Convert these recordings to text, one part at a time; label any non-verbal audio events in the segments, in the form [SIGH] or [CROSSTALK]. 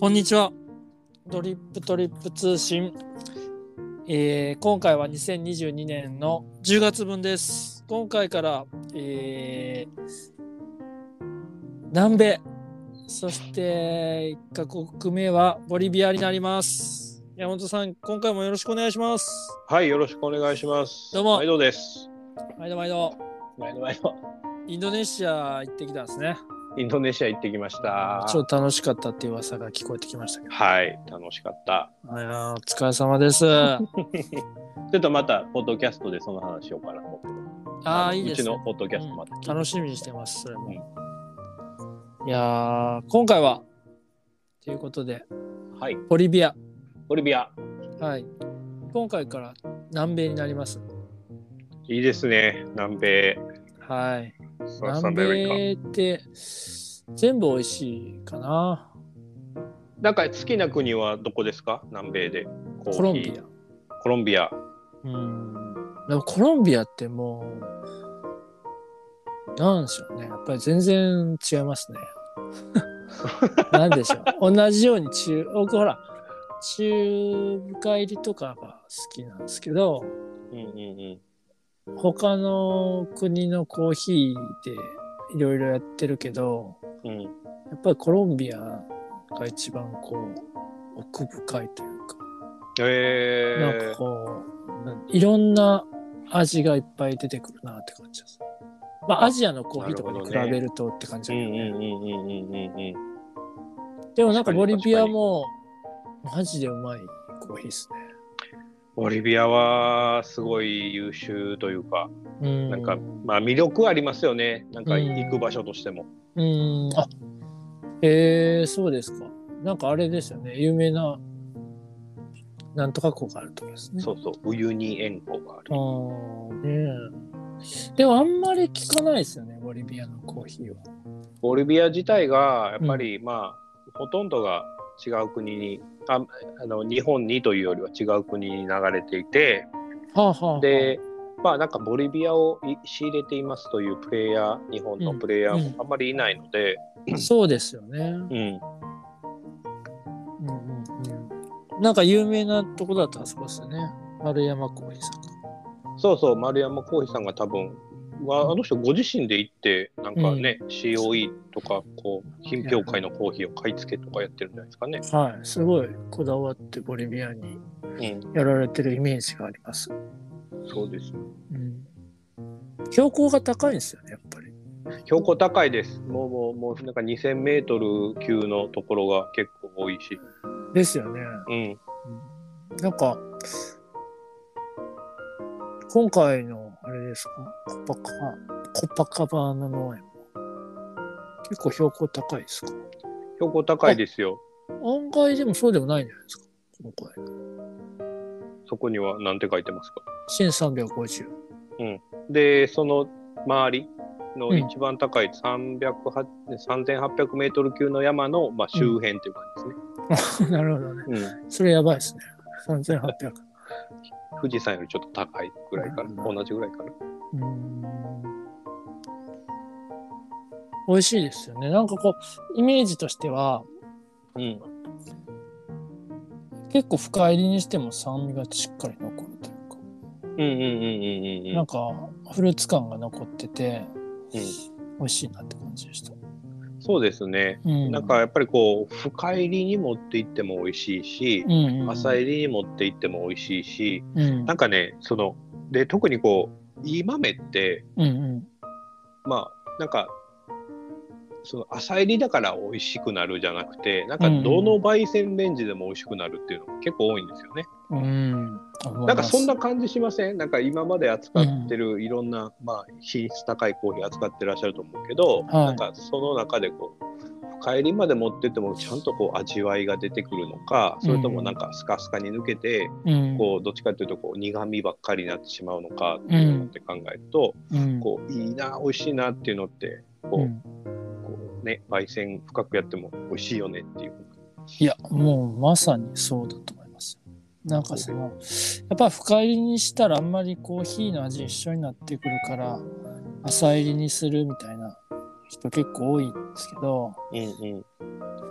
こんにちは。ドリップトリップ通信。えー今回は2022年の10月分です。今回から、えー南米、そして1カ国目はボリビアになります。山本さん、今回もよろしくお願いします。はい、よろしくお願いします。どうも毎度です。毎度毎度。毎度毎度。インドネシア行ってきたんですね。インドネシア行ってきました。ちょっと楽しかったっていう噂が聞こえてきましたけど。はい、楽しかった。お疲れ様です。[LAUGHS] ちょっとまた、ポッドキャストでその話しようかなと。ああ、いいですねうちの。ポッドキャストまた聞いて、楽しみにしてます、それも。いやー、今回は、ということで、はい、ボリビア。ボリビア。はい。今回から南米になります。いいですね、南米。はい。南。米って、全部美味しいかな。なんか好きな国はどこですか？南米で。コーヒーコロンビア。コロンビア。うん。でもコロンビアってもう、なんでしょうね。やっぱり全然違いますね。[LAUGHS] なんでしょう。同じように中、僕ほら、中深入りとかが好きなんですけど、うんうん他の国のコーヒーでいろいろやってるけど、うん。うん。やっぱりコロンビアが一番こう、奥深いというか、なんえかこう、ないろんな味がいっぱい出てくるなって感じです。まあ、アジアのコーヒーとかに比べるとって感じだけどね。でもなんかボリビアも、マジでうまいコーヒーですね。ボリビアはすごい優秀というか、うん。なんか、まあ魅力ありますよね。なんか行く場所としても。うん。あ、えー、そうですか。なんかあれですよね。有名な、なんとか湖があるとこですね。そうそう、ウユニ塩湖がある。あーねえでもあんまり聞かないですよね、ボリビアのコーヒーは。ボリビア自体が、やっぱり、まあ、ほとんどが違う国にあ、あの日本にというよりは違う国に流れていて、はあはあはあ、で、まあなんかボリビアをい仕入れていますというプレイヤー、日本のプレイヤうんーもあんまりいないので、そうですよね。うん、うんうんうん。なんか有名なとこだったらそうですよね。丸山コーヒーさんが。そうそう、丸山コーヒーさんが多分、はあの人ご自身で行って、なんかね、COE とか、こう、品評会のコーヒーを買い付けとかやってるんじゃないですかね。はい。すごいこだわってボリビアにうん、やられてるイメージがあります。そうです。うん。標高が高いんですよね、やっぱり。標高高いです。もう、もう、もう、なんか2000メートル級のところが結構多いし。ですよね。うん。なんか、今回のですか、コパカ、コパカバーナ農園も結構標高高いですか？標高高いですよ。案外でもそうでもないんじゃないですか？今回。そこには何て書いてますか？1350。で、その周りのうん一番高い300 3800メートル級の山の、まあ、周辺っていう感じですね。[LAUGHS] なるほどね。うん。それやばいですね。3800。富士山よりちょっと高いぐらいかな。うん同じぐらいかな。うーん。美味しいですよね。なんかこう、イメージとしては、うん。結構深入りにしても酸味がしっかり残るというか。なんかフルーツ感が残っててうん美味しいなって感じでした。そうですね。うん、なんかやっぱりこう深入りに持って行っても美味しいしう、んうん。うん、浅入りに持って行っても美味しいし、うん。なんかねそので特にこういい豆ってうんうん。まあなんかその浅入りだから美味しくなるじゃなくてなんかどの焙煎レンジでも美味しくなるっていうのが結構多いんですよね。うん。なんかそんな感じしません？なんか今まで扱ってるいろんな、まあ、品質高いコーヒー扱ってらっしゃると思うけど、はい。なんかその中でこう深入りまで持ってってもちゃんとこう味わいが出てくるのかそれともなんかスカスカに抜けて、うん。こうどっちかというとこう苦味ばっかりになってしまうのかっていうのって考えると、うん。こういいな美味しいなっていうのってこうね焙煎深くやっても美味しいよねっていう。いやもうまさにそうだと思います。なんかそのやっぱ深入りにしたらあんまりコーヒーの味一緒になってくるから浅入りにするみたいな人結構多いんですけどうんうん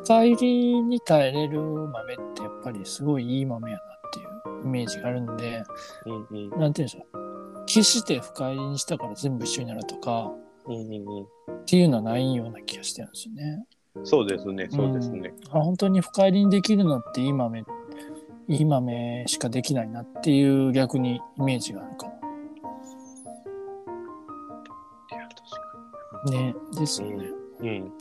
深入りに耐えれる豆ってやっぱりすごいいい豆やなっていうイメージがあるんで、うんうんなんていうんでしょう。決して深入りにしたから全部一緒になるとかうんうんうんっていうのはないような気がしてるんですよね。そうですね、そうですね。あ本当に深入りにできるのっていい豆、いい豆しかできないなっていう逆にイメージがあるかも。いや、確ね。です。よね。うん。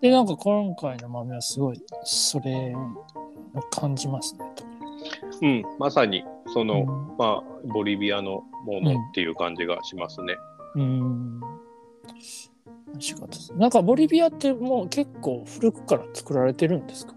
で、なんか今回の豆はすごいそれを感じますね。うん、うん、まさに、その、うんまあ、ボリビアのものっていう感じがしますね。うん。美味なんかボリビアってもう結構古くから作られてるんですか？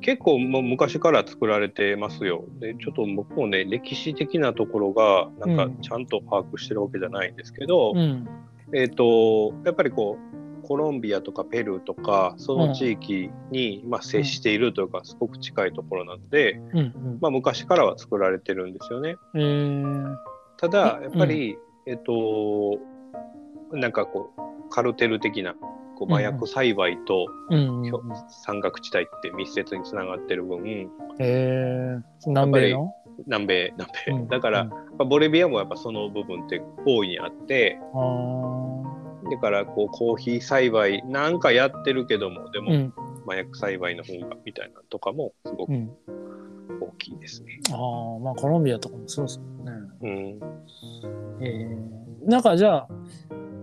結構もう昔から作られてますよ。で、ちょっと僕もね、歴史的なところが、なんかうんちゃんと把握してるわけじゃないんですけど、うん。えっ、と、やっぱりこう、コロンビアとかペルーとか、その地域に、まあ、接しているというか、すごく近いところなので、うんうん。まあ、昔からは作られてるんですよね。えー、ただ、うんやっぱり、えっ、と、なんかこう、カルテル的な、こう麻薬栽培とうん、うん山岳地帯って密接につながってる分、えー、南米の？南米、南米。うんだから、ボリビアもやっぱその部分って大いにあって、だからこうコーヒー栽培なんかやってるけども、でもうん。麻薬栽培の方がみたいなとかもすごくうん。大きいですね。ああ、まあコロンビアとかもそうですもんね。うん。えー、なんかじゃあ、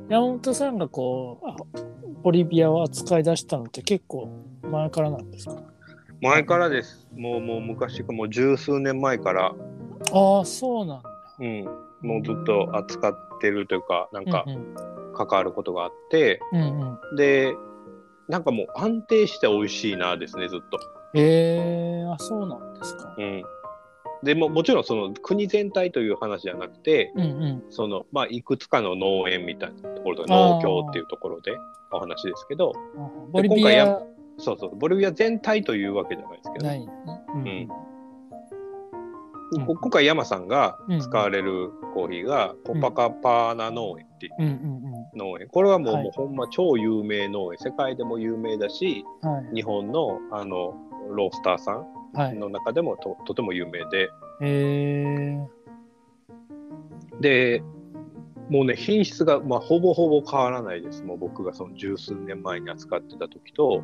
山本さんがこう、あボリビアを扱い出したのって結構前からなんですか？前からです。もうもう昔か、もう十数年前から、ああ、そうなんだ。うん、もうずっと扱ってるというか、なんかうん関わることがあって、うん、うんうん。で、なんかもう安定して美味しいなですね、ずっと。えー、あ、そうなんですか。うん。でももちろんその国全体という話じゃなくて、うんうん。そのまあいくつかの農園みたいなところで農協っていうところでお話ですけど、あボリビ今回アやそうそう、ボリビア全体というわけじゃないですけど、ね。うんうん今回山さんが使われるコーヒーがコパカパーナ農園っていう農園。これはもう,、はいもうほんま超有名農園。世界でも有名だし。日本のあのロースターさんはい。の中でもととても有名で、えー、で、もうね、品質が、まあ、ほぼほぼ変わらないです。もう僕がその十数年前に扱ってた時と、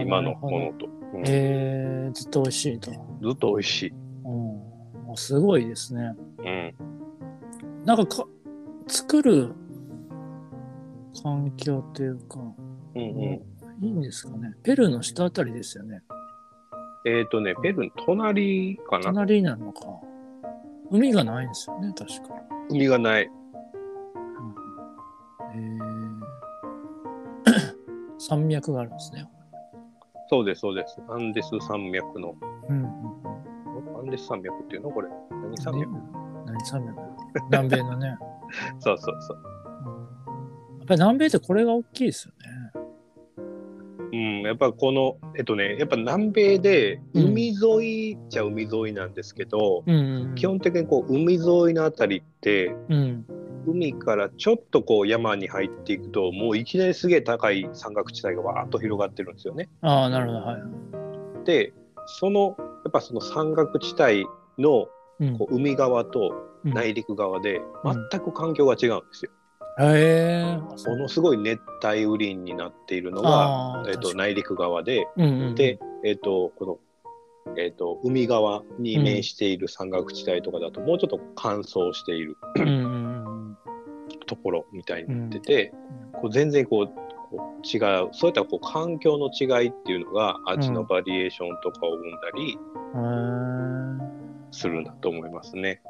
今のものと、うんえー、ずっと美味しいと。ずっと美味しい。うん、すごいですね。うん。なんかか作る環境っていうか、うんうん。いいんですかね。ペルーの下あたりですよね。えっ、とね、ペルーの隣かな。隣になるのか。海がないんですよね、確か。海がない。えー、[COUGHS] 山脈があるんですね。そうです、そうです。アンデス山脈の。うんうんアンデス山脈っていうのこれ。何うん。山脈？何山脈？南米のね、[LAUGHS] そうそうそう。うん。やっぱり南米ってこれが大きいですよね。うん、やっぱこの、えっとね、やっぱ南米でうん海沿いっちゃ海沿いなんですけど、うん。基本的にこう海沿いのあたりって、うん。海からちょっとこう山に入っていくと、もういきなりすげえ高い山岳地帯がわーっと広がってるんですよね。ああ、なるほど、はい。で、その、やっぱその山岳地帯のうんこう海側とうん内陸側でうん全く環境が違うんですよ。へえ。ものすごい熱帯雨林になっているのが、えっと内陸側で、うんうん、で、えっ、と、この、えっ、と、海側に面している山岳地帯とかだと、もうちょっと乾燥しているうんうんうんところみたいになってて、こう全然こう、違う、そういったこう環境の違いっていうのが、味のバリエーションとかを生んだり。するんだと思いますね。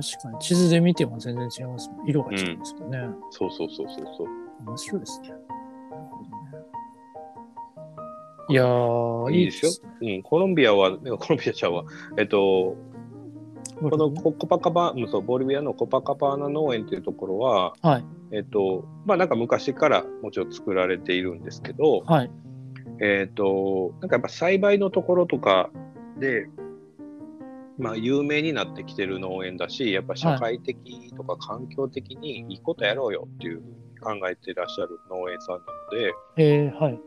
確かに地図で見ても全然違いますもん。色が違うんですけどね。そうそうそうそうそう。面白いですね。いやー、いいですよ。うん、コロンビアは、コロンビアちゃうわ。えっ、と、このココパカバ、うんそうボリビアのコパカパーナ農園っていうところは、はい。えっと、まあなんか昔からもちろん作られているんですけど、はい。えっと、なんかやっぱ栽培のところとかで、まあ有名になってきてる農園だし、やっぱ社会的とか環境的にいいことやろうよっていうふうに考えていらっしゃる農園さんなので、えー、はい。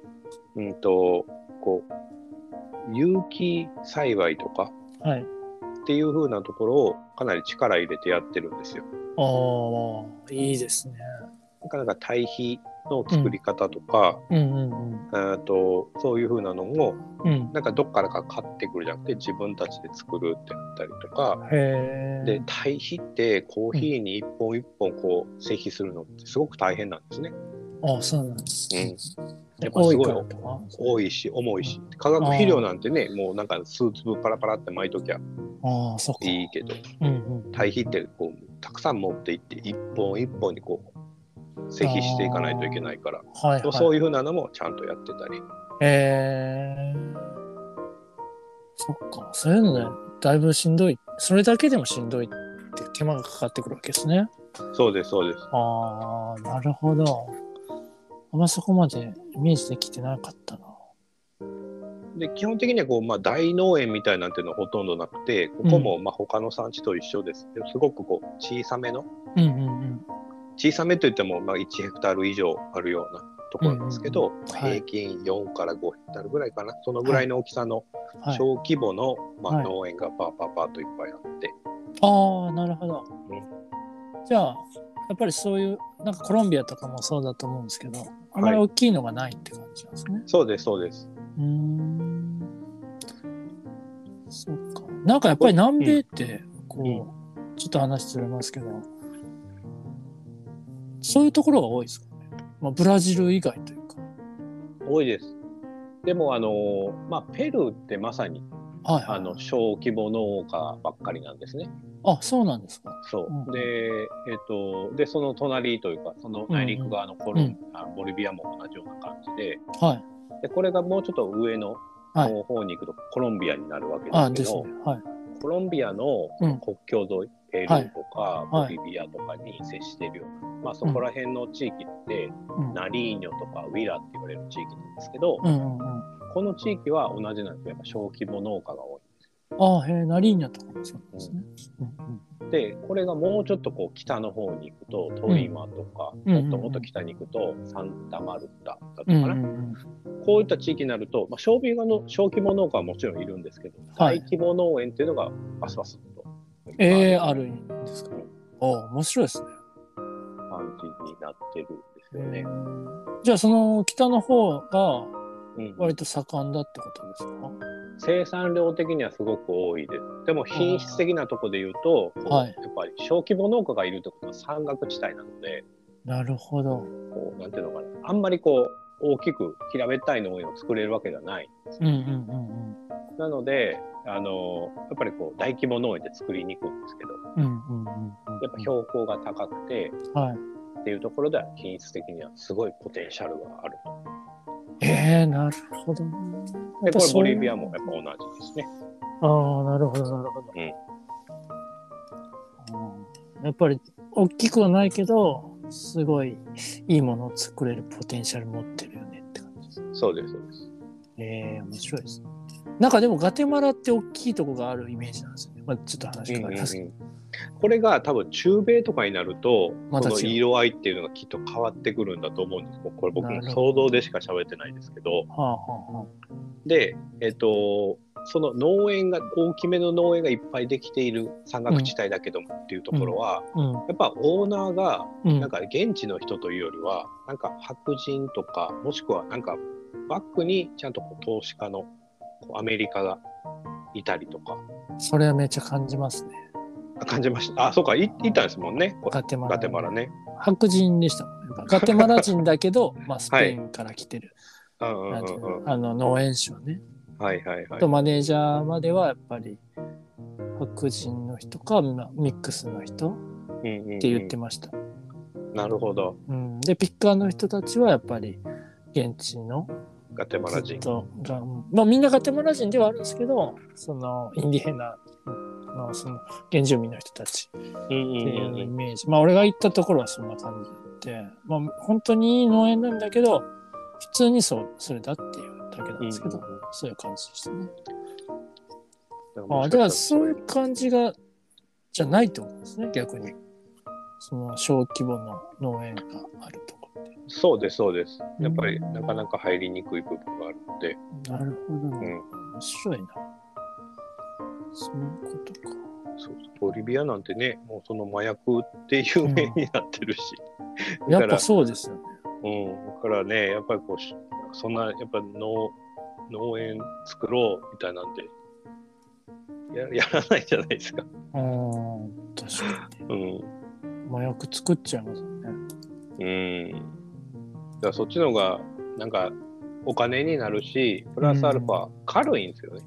うんと、こう、有機栽培とかはい。っていう風なところをかなり力入れてやってるんですよ。ああ、いいですね。なかなか堆肥の作り方とか、うんとそういう風なのをうん。うん。なんかどっからか買ってくるじゃなくて自分たちで作るってなったりとか。で堆肥ってコーヒーに一本一本こう施肥するのってすごく大変なんですね。あそうなんです。うんやっぱすごい多いし重いし化学肥料なんてねもうなんか数粒パラパラって巻いときゃああ、そっか。いいけどうんうん。堆肥ってこうたくさん持っていって一本一本にこう施肥していかないといけないから、はいはい。そういうふうなのもちゃんとやってたりええそっか。そういうのね、だいぶしんどい。それだけでもしんどいって手間がかかってくるわけですね。そうですそうですああ、なるほど。あんまそこまでイメージできてなかったな。で基本的にはこう、まあ、大農園みたいなんていうのはほとんどなくてここもまあ他の産地と一緒です、すごくこう小さめのうんうんうん。小さめといってもまあ1ヘクタール以上あるようなところなんですけど、うんうんうんはい平均4から5ヘクタールぐらいかなそのぐらいの大きさのはい。小規模の、まあ、はい農園がパーパーパーといっぱいあって、ああ、なるほどうん。じゃあ、やっぱりそういう、なんかコロンビアとかもそうだと思うんですけど、あまり大きいのがないって感じなんですね。そうですそうですうーん。そっか。なんかやっぱり南米って、こう、ちょっと話ずれますけど、そういうところが多いですかね。まあ、ブラジル以外というか。多いですでもあのまあペルーってまさにはい、はい。あの小規模農家ばっかりなんですねあ、そうなんですか。そう、うんでえっ、とでその隣というかその内陸側のコロン、あボリビアも同じような感じではい。でこれがもうちょっと上のはい方に行くとコロンビアになるわけあ、でけど、ですすね。はい。コロンビアのうん国境沿い、ペルーとかボはいリビアとかに接しているような、まあそこら辺の地域って、うん。ナリーニョとかウィラって言われる地域なんですけど、うんうんうん。この地域は同じなんですけどやっぱ小規模農家が多い。あへえ、ナリーニャとかもそうですね。うんでこれがもうちょっとこう北の方に行くとトリマとか、うんもっともっと北に行くとサンタマルタだったうん。かな、うんうんうん。こういった地域になると、まあ、小規模の小規模農家はもちろんいるんですけど、はい大規模農園っていうのがバスバスとええあるんですか？あ面白いですね。感じになってるんですよね。じゃあその北の方がうん割と盛んだってことですか、生産量的にはすごく多いです。でも品質的なところで言うと、はいやっぱり小規模農家がいるってことは山岳地帯なので、なるほど。こうなんていうのかな、あんまりこう大きく平べったい農園を作れるわけではないんですよ。うんうんうんなので、あのやっぱりこう大規模農園で作りにくいんですけど。やっぱ標高が高くてはい。っていうところでは品質的にはすごいポテンシャルがあると。ええなるほど。で、これボリビアもやっぱ同じですね。ああ、なるほど、なるほど。うんうんやっぱり大きくはないけど、すごいいいものを作れるポテンシャル持ってるよねって感じです。そうです、そうです。ええ面白いですね。なんかでもガテマラって大きいとこがあるイメージなんですよね。まあ、ちょっと話変わりますけど。これが多分中米とかになると、また違うその色合いっていうのがきっと変わってくるんだと思うんですこれ僕のなるほ想像でしか喋ってないですけど。はあはあはあ。で、えっと、その農園が、大きめの農園がいっぱいできている山岳地帯だけどもっていうところは、うん。やっぱオーナーが、うん。なんか現地の人というよりは、なんか白人とか、もしくはなんかバックにちゃんとこう投資家のこうアメリカがいたりとか、それはめっちゃ感じますね。あ感じました。あ、そうか、いいたんですもんね。ガテマラ。ガテマラね。白人でしたもんね。ガテマラ人だけど、[LAUGHS] まあスペインから来てる、あの農園主はね。はいはいはいと。マネージャーまではやっぱり白人の人かまあミックスの人っうんうんうんて言ってました。なるほど。うん、でピッカーの人たちはやっぱり現地のガテマラ人。まあ、みんなガテマラ人ではあるんですけどそのインディヘナのその原住民の人たちうんうんっていうイうんメージ、まあ俺が行ったところはそんな感じで、まあ、本当にいい農園なんだけど普通にそうそれだっていうだけなんですけど、うんうんうんそういう感じでしたね。うん。あだからそういう感じがじゃないってことですね逆にその小規模の農園があると。そうです、そうです。やっぱりなかなか入りにくい部分があるのって。なるほど。うん。面白いな。そういうことか。そうボリビアなんてね、もうその麻薬って有名になってるし。だからやっぱそうですよね。うん。だからね、やっぱりこうし、そんな、やっぱ農、農園作ろうみたいなんで、ややらないじゃないですか。ああ、確かうん。に。麻薬作っちゃいますよね。うん。だそっちの方が、なんか、お金になるし、プラスアルファ、軽いんですよね。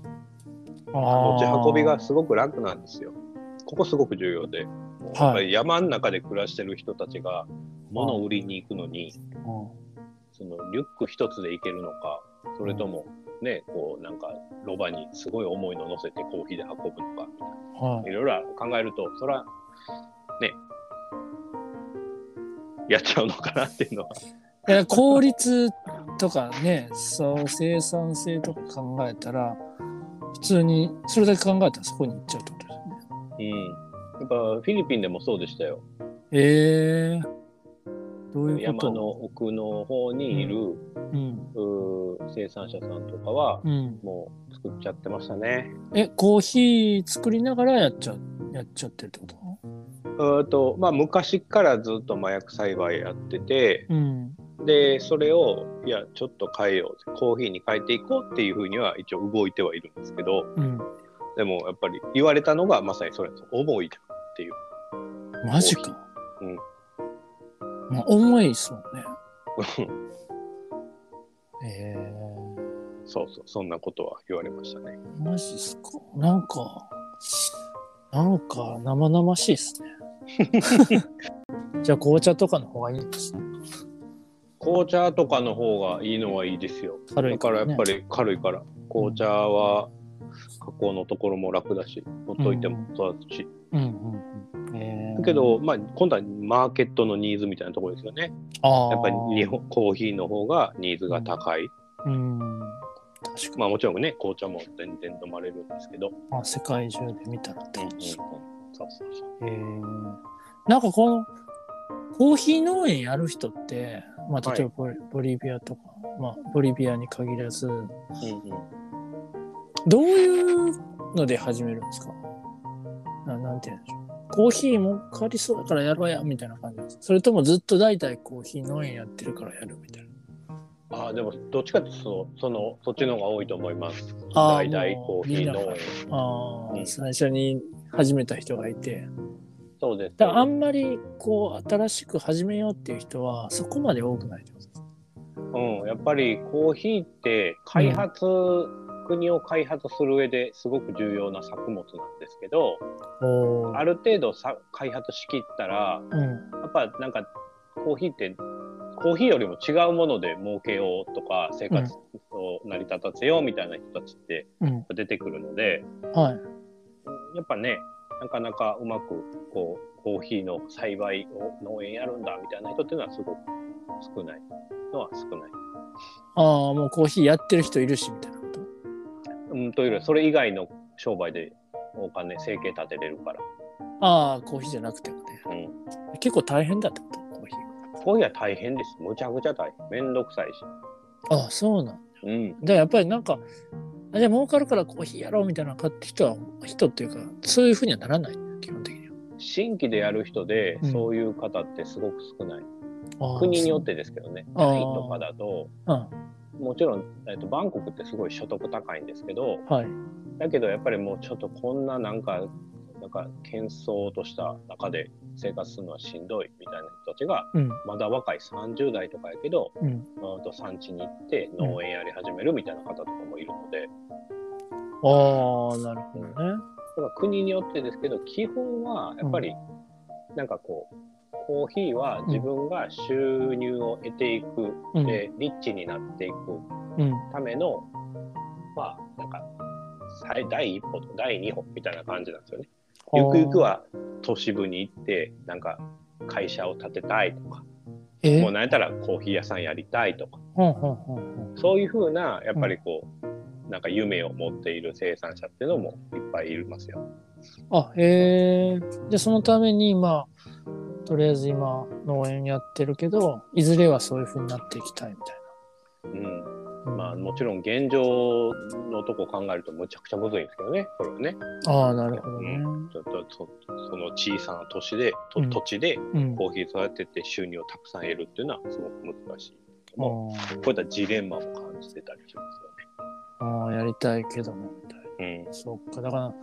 あ持ち運びがすごく楽なんですよ。ここすごく重要で。もうやっぱり山の中で暮らしてる人たちが物を売りに行くのに、そのリュック一つで行けるのか、それともね、こうなんかロバにすごい重いの乗せてコーヒーで運ぶのか、はいいろいろ考えると、そら、ね、やっちゃうのかなっていうのは。いや効率とかね、そう生産性とか考えたら、普通にそれだけ考えたらそこに行っちゃうってことですね。うん。やっぱフィリピンでもそうでしたよ。ええどういうこと？山の奥の方にいる、うん。うー生産者さんとかは、うん。もう作っちゃってましたね。え、コーヒー作りながらやっちゃう、やっちゃってるってこと？うーとまあ、昔からずっと麻薬栽培やってて、うん。で、それを、いや、ちょっと変えよう、コーヒーに変えていこうっていうふうには一応動いてはいるんですけど、うん。でもやっぱり言われたのがまさにそれです。重いっていう。マジか。うん。まあ、重いっすもんね。ええそうそう、そんなことは言われましたね。マジっすか？なんか、なんか生々しいっすね。[LAUGHS] じゃあ紅茶とかの方がいいんですね。紅茶とかの方がいいのはいいですよ。軽いかねだかららやっぱり軽いから。紅茶は加工のところも楽だし、ほっといても育つし。うんうんうん。えだけど、まあ、今度はマーケットのニーズみたいなところですよね。あーやっぱり日本コーヒーの方がニーズが高い。うん。確かに。まあもちろんね、紅茶も全然飲まれるんですけど。まあ、世界中で見たらってことですか。そうそうそう。えーなんかこのコーヒー農園やる人って、まあ、例えばボリ,、ボリビアとか、まあ、ボリビアに限らず、うんうんどういうので始めるんですか？ななんて言うんでしょう。コーヒーもかりそうだからやろうや、みたいな感じですかそれともずっと代々コーヒー農園やってるからやるみたいな。ああ、でもどっちかっていうとそのその、そっちの方が多いと思います。代々コーヒー農園。ああ、うん最初に始めた人がいて。そうです。だからあんまりこう新しく始めようっていう人はそこまで多くないってことですか？うん、やっぱりコーヒーって開発、国を開発する上ですごく重要な作物なんですけど、ある程度さ開発しきったら、うん。やっぱなんかコーヒーってコーヒーよりも違うもので儲けようとか生活を成り立たせようみたいな人たちってうん。出てくるので、はい。やっぱね、なかなかうまくこうコーヒーの栽培を農園やるんだみたいな人っていうのはすごく少ないのは少ない。ああ、もうコーヒーやってる人いるし、みたいなこと。うん、というよりはそれ以外の商売でお金生計立てれるから。ああ、コーヒーじゃなくてもね。うん、結構大変だってことコーヒーコーヒーは大変です。むちゃくちゃ大変。めんどくさいし。が。ああ、そうなんだ。うん。だからやっぱりなんか、あじゃあ儲かるからコーヒーやろうみたいな人は、人っていうか、そういうふうにはならない、基本的には。新規でやる人でうんそういう方ってすごく少ない。国によってですけどね。あータイとかだと、そう。もちろん、えっと、バンコクってすごい所得高いんですけど、うん。はい。だけどやっぱりもうちょっとこんななんか、なんか喧騒とした中で生活するのはしんどいみたいな人たちが、うん。まだ若い30代とかやけど、うん。うんと産地に行って農園やり始めるみたいな方とかもいるので、ああ、なるほどね。だから国によってですけど、基本はやっぱり、なんかこう、コーヒーは自分が収入を得ていく、うん。で、リッチになっていくうん。ための、まあ、なんか、最第一歩と第二歩みたいな感じなんですよね。ゆくゆくは都市部に行って、なんか会社を建てたいとか、え？もうなんやったらコーヒー屋さんやりたいとか。そういうふうな、やっぱりこう、なんか夢を持っている生産者っていうのもいっぱいいますよ。あ、へえ。で、そのために、まあ、とりあえず今、農園やってるけど、いずれはそういうふうになっていきたいみたいうん。まあもちろん現状のとこ考えるとむちゃくちゃむずいんですけどね、それはね。ああ、なるほどね。うん、ちょっとそその小さな都市で、とうん土地でうん。コーヒー育てて収入をたくさん得るっていうのはすごく難しい。もあうこういったジレンマも感じてたりしまあああ、やりたいけども、みたいな。すよね。そっか、だから、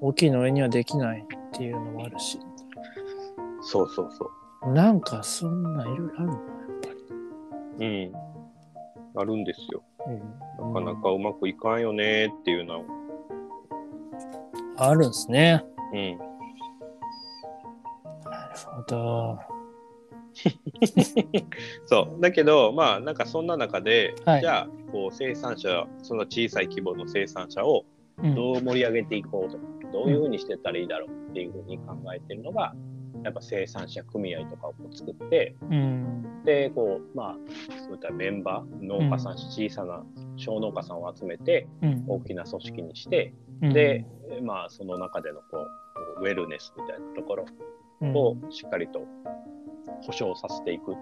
大きいの上にはできないっていうのもあるし。うん、そうそうそう。なんか、そんないろいろあるな、やっぱり。うん。あるんですよ。うんなかなかうまくいかんよねっていうのは。あるんですね。うん。なるほど。[LAUGHS] そう。だけど、まあ、なんかそんな中で、はいじゃあ、こう、生産者、その小さい規模の生産者をうんどう盛り上げていこうとか、どういうふうにしてったらいいだろうっていうふうに考えてるのが、やっぱ生産者組合とかをこう作って、うん。で、こう、まあ、そういったメンバー、農家さん、小さな小農家さんを集めて、うん。大きな組織にして、うんで、まあ、その中でのこう、ウェルネスみたいなところうんをしっかりと保障させていく。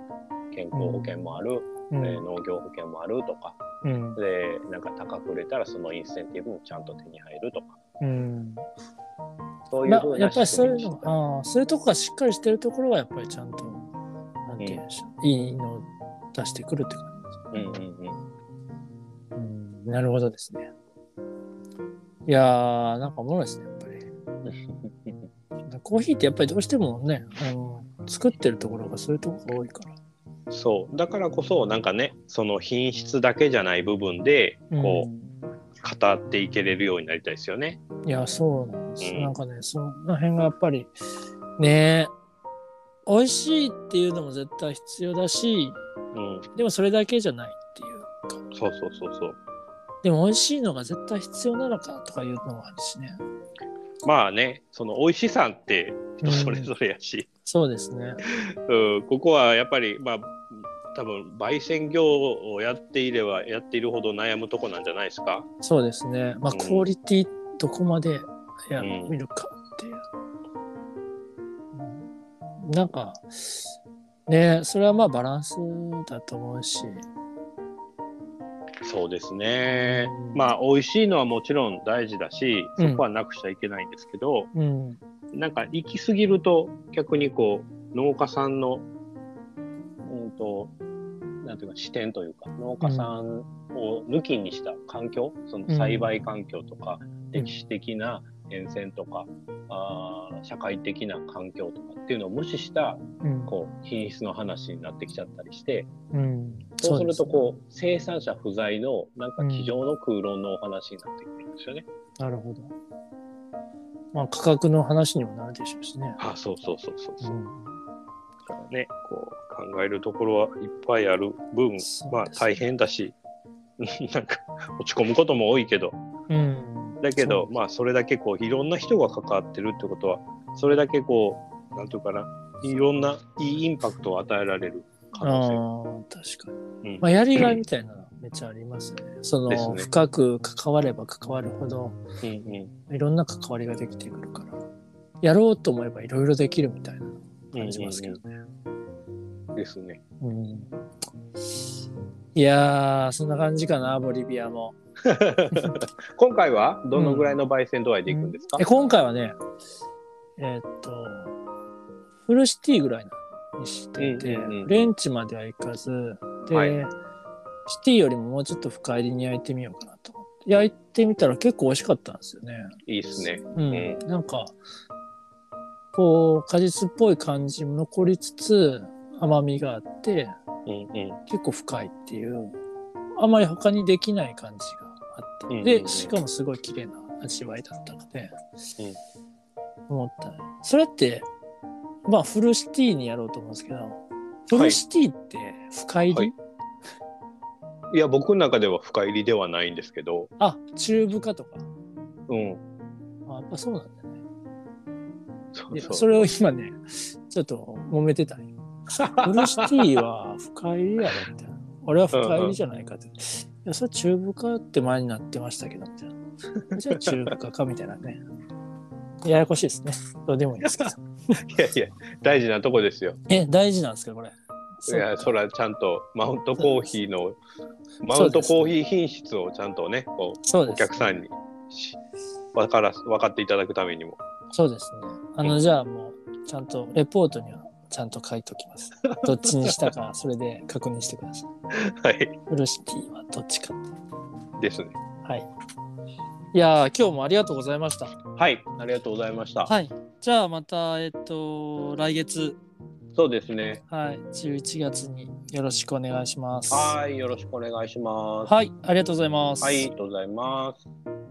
健康保険もある、うんえー農業保険もあるとか、うん。で、なんか高く売れたらそのインセンティブもちゃんと手に入るとか、うん。そういうまあ、ふうなやっぱりそういうの、ああ、そういうとこがしっかりしてるところは、やっぱりちゃんと、なんていうんでしょう、いいのを出してくるって感じです。うんうんうん。うん、なるほどですね。いやー、なんかおもろいですね、やっぱり。[LAUGHS] コーヒーってやっぱりどうしてもね、あの作ってるところがそういうところが多いから。そう。だからこそ、なんかね、その品質だけじゃない部分で、こう、語っていけれるようになりたいですよね。うん、いや、そうなんです。うんなんかね、その辺がやっぱり、ね美味しいっていうのも絶対必要だし、うん。でもそれだけじゃないっていうか。そうそうそうそう。でも美味しいのが絶対必要なのかとかいうのもあるしね。まあね、その美味しさって人それぞれやし、そうですね。うん、ここはやっぱり、まあ、多分焙煎業をやっていればやっているほど悩むとこなんじゃないですか。そうですね。まあ、うんクオリティどこまでやうん見るかっていう。うんなんか、ねそれはまあバランスだと思うし。そうですね。うんまあ、美味しいのはもちろん大事だし、うんそこはなくしちゃいけないんですけど、うん。なんか行き過ぎると逆にこう農家さんの、うんと、なんていうか視点というか農家さんを抜きにした環境、その栽培環境とか、うん歴史的な変遷とか、あー社会的な環境とかっていうのを無視したうん。こう品質の話になってきちゃったりして、うん。そうするとうこう生産者不在のなんか机上の空論のお話になってくるんですよね。なるほど。まあ価格の話にもなるでしょうしね。あそうそうそうそうそう。うん。だからね、こう考えるところはいっぱいある分、ねまあ大変だし、[LAUGHS] なんか落ち込むことも多いけど、うん。だけど、そうまあそれだけこういろんな人が関わってるってことは、それだけこう、なんていうかな、いろんないいインパクトを与えられる可能性。確かに。うんまあ、やりがいみたいなのめっちゃありますね。その、ですね深く関われば関わるほど、うんうんいろんな関わりができてくるから、やろうと思えばいろいろできるみたいなの感じますけどね。ですね。うんいやー、そんな感じかな、ボリビアも。[LAUGHS] 今回はどのぐらいの焙煎度合いでいくんですか、え今回はね、えーっと、フルシティぐらいにしてて、うんうんうんレンチまではいかず、で、はいシティよりももうちょっと深入りに焼いてみようかなと思って。焼いてみたら結構美味しかったんですよね。いいですね。うん。なんか、こう、果実っぽい感じも残りつつ、甘みがあって、うんうん。結構深いっていう、あまり他にできない感じ。うんうんうんで、しかもすごい綺麗な味わいだったので、思ったね。それって、まあ、フルシティにやろうと思うんですけど、フルシティって深入り、はいいや、僕の中では深入りではないんですけど、あ、中深とか？うん。あ、やっぱそうなんだね。そうそうそれを今ね、ちょっと揉めてたんよ。フルシティは深入りやろみたいな。俺は深入りじゃないかって。いや、それ中深って前になってましたけど、みたいな。[LAUGHS] じゃあ中深かみたいなね。ややこしいですね。どうでもいいですけど。[LAUGHS] いやいや、大事なとこですよ。え、大事なんですか、これ。そうや、それはちゃんとマウントコーヒーの、マウントコーヒー品質をちゃんとね、こうお客さんにし分からす分かっていただくためにも。そうですねあのじゃあもうちゃんとレポートにはちゃんと書いときますどっちにしたかそれで確認してください [LAUGHS] はい。フルシティはどっちかですね。はいいやー今日もありがとうございましたはい。ありがとうございました。はいじゃあまたえっと来月そうですね。はい11月によろしくお願いしますはい。よろしくお願いします。はいありがとうございますはい。ありがとうございます。